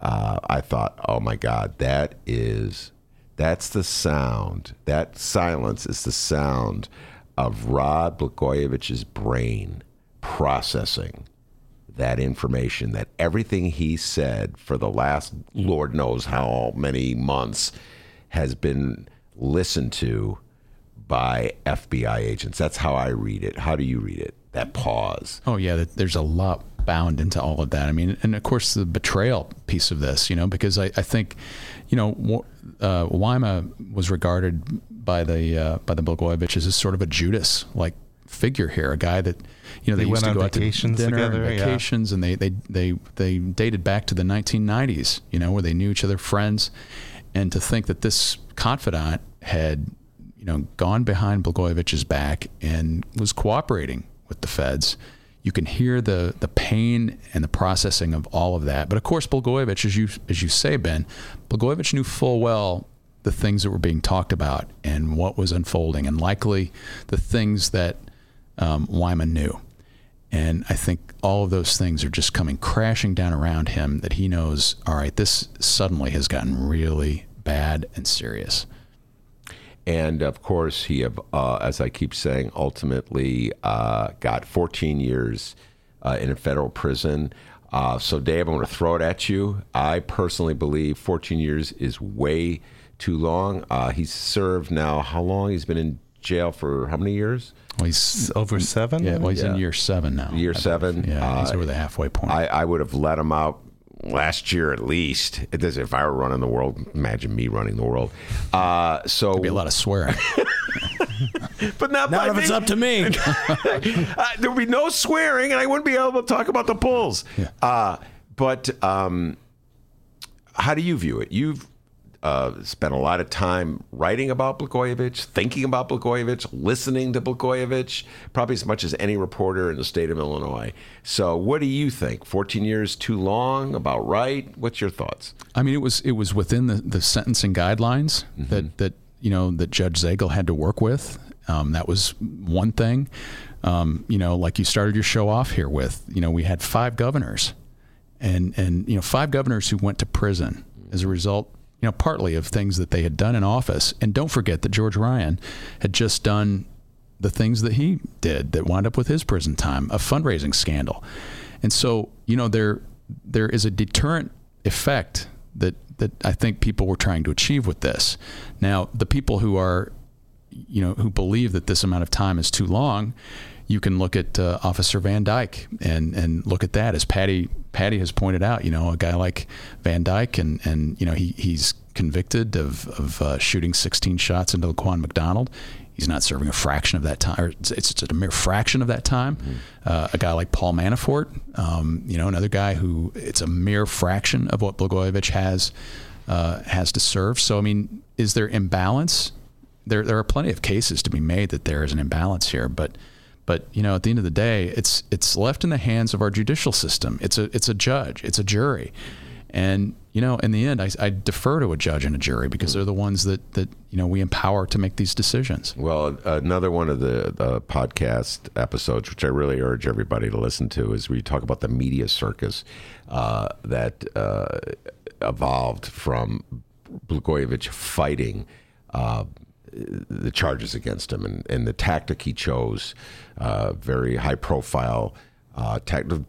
uh, I thought, oh my God, that is that's the sound. That silence is the sound of Rod Blagojevich's brain processing that information. That everything he said for the last Lord knows how many months has been listened to by FBI agents. That's how I read it. How do you read it? That pause. Oh yeah, there's a lot bound into all of that. I mean, and of course the betrayal piece of this, you know, because I, I think, you know, uh, was regarded by the uh, by the Blagojevich as sort of a Judas like figure here, a guy that, you know, they, They used went to go out to dinner and together, yeah. vacations, and they, they they they dated back to the 1990s, you know, where they knew each other, friends, and to think that this confidant had you know, gone behind Blagojevich's back and was cooperating with the feds. You can hear the the pain and the processing of all of that. But of course, Blagojevich, as you as you say, Ben, Blagojevich knew full well the things that were being talked about and what was unfolding, and likely the things that um, Wyma knew. And I think all of those things are just coming crashing down around him. That he knows, all right, this suddenly has gotten really bad and serious. And of course, he have, uh, as I keep saying, ultimately uh, got 14 years uh, in a federal prison. Uh, so, Dave, I'm going to throw it at you. I personally believe 14 years is way too long. Uh, he's served now how long? He's been in jail for how many years? Well, he's over seven. Yeah, well, he's in year seven now. Year I believe. seven? Yeah, he's Uh, over the halfway point. I, I would have let him out last year at least. It does, if I were running the world, imagine me running the world. Uh, so There'd be a lot of swearing. but not, Not by if it's up to me. uh, there would be no swearing, and I wouldn't be able to talk about the Bulls. Uh, but um, how do you view it? You've uh, spent a lot of time writing about Blagojevich, thinking about Blagojevich, listening to Blagojevich, probably as much as any reporter in the state of Illinois. So, what do you think? 14 years too long? About right? What's your thoughts? I mean, it was it was within the, the sentencing guidelines that that you know that Judge Zagel had to work with. Um, that was one thing. Um, you know, like you started your show off here with. You know, we had five governors, and and you know five governors who went to prison as a result. You know, partly of things that they had done in office. And don't forget that George Ryan had just done the things that he did that wound up with his prison time, a fundraising scandal. And so, you know, there there is a deterrent effect that that I think people were trying to achieve with this. Now, the people who are you know, who believe that this amount of time is too long, you can look at uh, Officer Van Dyke and and look at that as Patty Patty has pointed out. You know, a guy like Van Dyke and and you know he he's convicted of of uh, shooting 16 shots into Laquan McDonald. He's not serving a fraction of that time, or it's, it's a mere fraction of that time. Uh, a guy like Paul Manafort, um, you know, another guy who it's a mere fraction of what Blagojevich has uh, has to serve. So, I mean, is there imbalance? there there are plenty of cases to be made that there is an imbalance here, but but you know at the end of the day, it's it's left in the hands of our judicial system. It's a it's a judge, it's a jury, and you know in the end, I, I defer to a judge and a jury because they're the ones that that you know we empower to make these decisions. Well, another one of the, the podcast episodes, which I really urge everybody to listen to, is you talk about the media circus uh, that uh, evolved from Blagojevich fighting uh, the charges against him and, and the tactic he chose, uh, very high profile. Uh, tactic.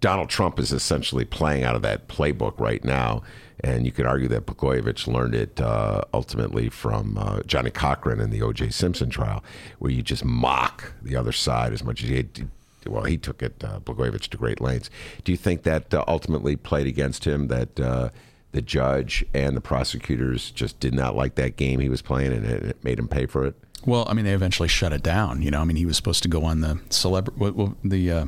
Donald Trump is essentially playing out of that playbook right now. And you could argue that Blagojevich learned it uh, ultimately from uh, Johnnie Cochran in the O.J. Simpson trial, where you just mock the other side as much as he. Well, he took it, uh, Blagojevich, to great lengths. Do you think that uh, ultimately played against him? That uh, the judge and the prosecutors just did not like that game he was playing, and it, it made him pay for it. Well, I mean, they eventually shut it down. You know, I mean, he was supposed to go on the celebrity, well, the uh,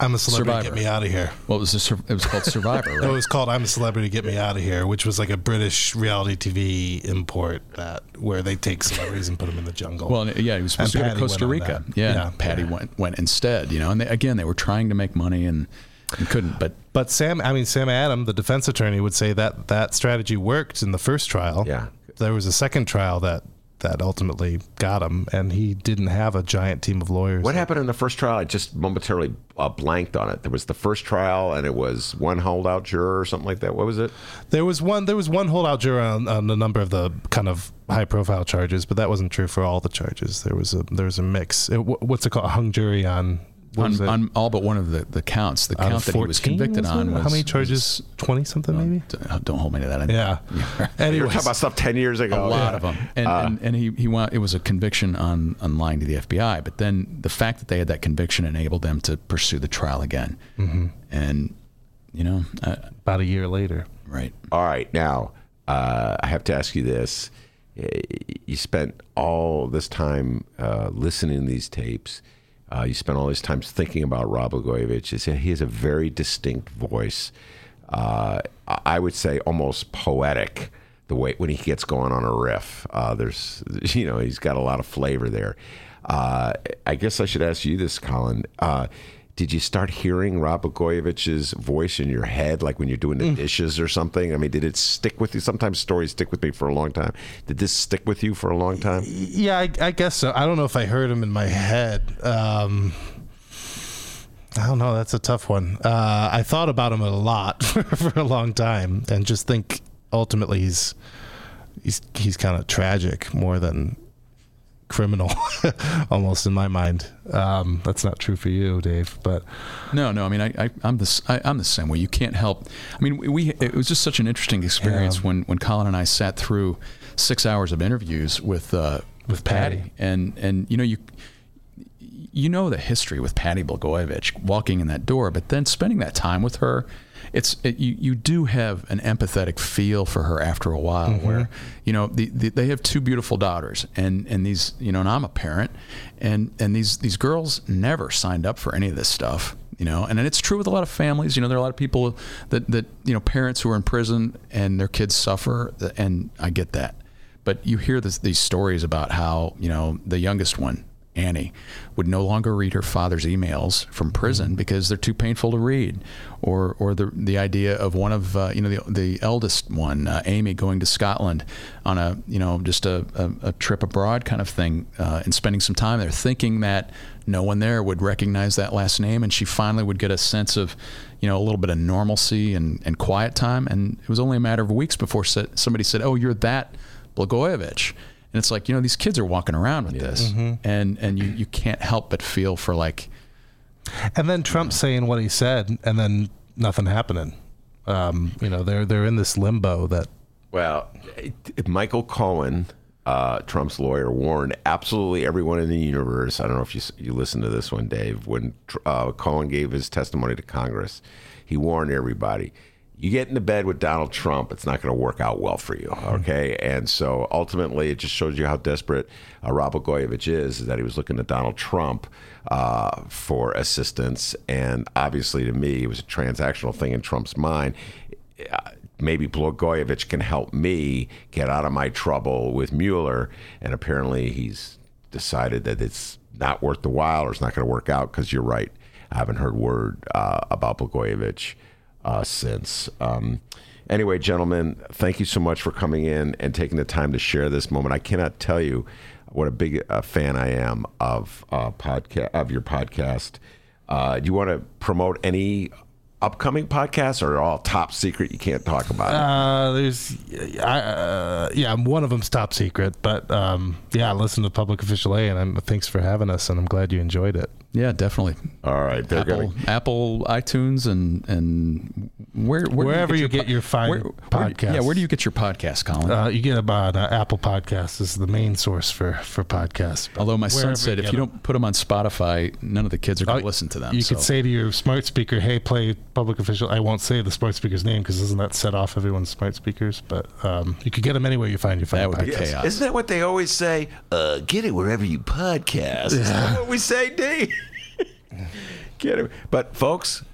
I'm a celebrity. Survivor. Get me out of here. what was this? It was called Survivor, No, right? it was called "I'm a Celebrity, Get Me Out of Here," which was like a British reality TV import that where they take celebrities and put them in the jungle. Well, yeah, he was supposed And to go to Costa Rica. Yeah, Yeah. Patty went went instead. You know, and they, again, they were trying to make money and, and couldn't. But but Sam, I mean Sam Adam, the defense attorney, would say that that strategy worked in the first trial. Yeah. there was a second trial that that ultimately got him, and he didn't have a giant team of lawyers. What happened in the first trial? I just momentarily uh, blanked on it. There was the first trial, and it was one holdout juror or something like that. What was it? There was one. There was one holdout juror on, on a number of the kind of high profile charges, but that wasn't true for all the charges. There was a there was a mix. It, what's it called? A hung jury on. What was on, on all but one of the, the counts, the Out count of that he was convicted was on was how many charges? Twenty something, maybe. was- don't hold me to that. I- Yeah. You're talking about stuff ten years ago. a lot Yeah. of them, and, and, and he he went, it was a conviction on on lying to the FBI. But then the fact that they had that conviction enabled them to pursue the trial again, mm-hmm. and you know, uh, about a year later. right? All right, now uh, I have to ask you this: You spent all this time uh, listening to these tapes. Uh, you spent all this time thinking about Rob Blagojevich. He has a very distinct voice. Uh, I would say almost poetic. The way when he gets going on a riff, uh, there's you know he's got a lot of flavor there. Uh, I guess I should ask you this, Collin. Did you start hearing Rob Blagojevich's voice in your head, like when you're doing the dishes or something? I mean, did it stick with you? Sometimes stories stick with me for a long time. Did this stick with you for a long time? Yeah, I, I guess so. I don't know if I heard him in my head. Um, I don't know. That's a tough one. Uh, I thought about him a lot for, for a long time, and just think ultimately he's he's he's kind of tragic more than criminal, almost in my mind. Um, that's not true for you, Dave. But No, no. I mean, I, I, I'm the I, I'm the same way. You can't help. I mean, we, we it was just such an interesting experience Yeah. when when Collin and I sat through six hours of interviews with uh, with Patty, Patty. and and you know you you know the history with Patty Blagojevich walking in that door, but then spending that time with her, it's it, you you do have an empathetic feel for her after a while. Mm-hmm. Where you know the, the, they have two beautiful daughters, and and these you know, and I'm a parent, and and these these girls never signed up for any of this stuff. You know, and it's true with a lot of families. You know, there are a lot of people that that you know parents who are in prison and their kids suffer, and I get that. But you hear this, these stories about how you know the youngest one Annie would no longer read her father's emails from prison because they're too painful to read, or or the the idea of one of uh, you know the the eldest one, uh, Amy, going to Scotland on a you know just a, a, a trip abroad kind of thing uh, and spending some time there, thinking that no one there would recognize that last name, and she finally would get a sense of you know a little bit of normalcy and, and quiet time, and it was only a matter of weeks before somebody said, "Oh, you're that Blagojevich." And it's like, you know, these kids are walking around with this, and and you, you can't help but feel for like, and then Trump saying what he said, and then nothing happening. Um, you know, they're they're in this limbo that Well, it- Michael Cohen, uh, Trump's lawyer, warned absolutely everyone in the universe. I don't know if you you listened to this one, Dave. When uh, Cohen gave his testimony to Congress, he warned everybody. You get into bed with Donald Trump, it's not going to work out well for you. Okay, and so ultimately, it just shows you how desperate uh, Rob Blagojevich is. Is that he was looking to Donald Trump uh, for assistance, and obviously, to me, it was a transactional thing in Trump's mind maybe Blagojevich can help me get out of my trouble with Mueller. And apparently he's decided that it's not worth the while or it's not going to work out because you're right. I haven't heard word uh, about Blagojevich uh, since. Um, anyway, gentlemen, thank you so much for coming in and taking the time to share this moment. I cannot tell you what a big uh, fan I am of uh, podcast of your podcast. Uh, do you want to promote any upcoming podcasts, or all top secret? You can't talk about it. Uh, there's, I, uh, yeah, one of them's top secret, but um, yeah, listen to Public Official A, and I'm, thanks for having us, and I'm glad you enjoyed it. Yeah, definitely. All right, they're Apple, gonna. Apple, iTunes, and and where, where Wherever you get your fine where- where- podcasts. yeah, where do you get your podcast, Collin? Uh, you get about uh, Apple Podcasts is the main source for for podcasts. Although my son wherever said if you them. don't put them on Spotify, none of the kids are going to Oh, listen to them. You so. could say to your smart speaker, "Hey, play Public Official." I won't say the smart speaker's name because doesn't that set off everyone's smart speakers? But um, you could get them anywhere you find your fine That would be chaos. Isn't that what they always say? Uh, get it wherever you podcast. Is that what we say, D? it. But folks,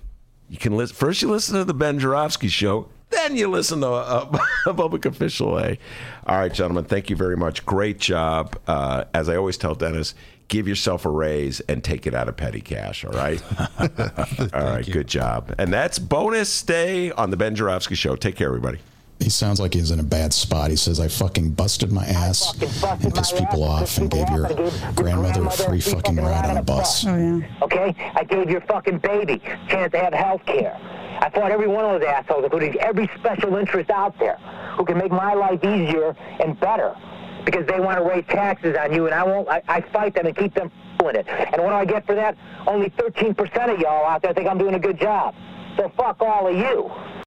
you can listen. First, you listen to the Ben Joravsky show. Then you listen to uh, Public Official A. All right, gentlemen, thank you very much. Great job. Uh, as I always tell Dennis, give yourself a raise and take it out of petty cash. All right. all right. Good job. And that's bonus day on the Ben Joravsky show. Take care, everybody. He sounds like he's in a bad spot. He says, I fucking busted my ass and pissed people off and gave your grandmother a free fucking ride on a bus. Oh, yeah. Okay? I gave your fucking baby a chance to have health care. I fought every one of those assholes, including every special interest out there, who can make my life easier and better because they want to raise taxes on you, and I won't. I, I fight them and keep them doing it. And what do I get for that? Only 13% of y'all out there think I'm doing a good job. So fuck all of you.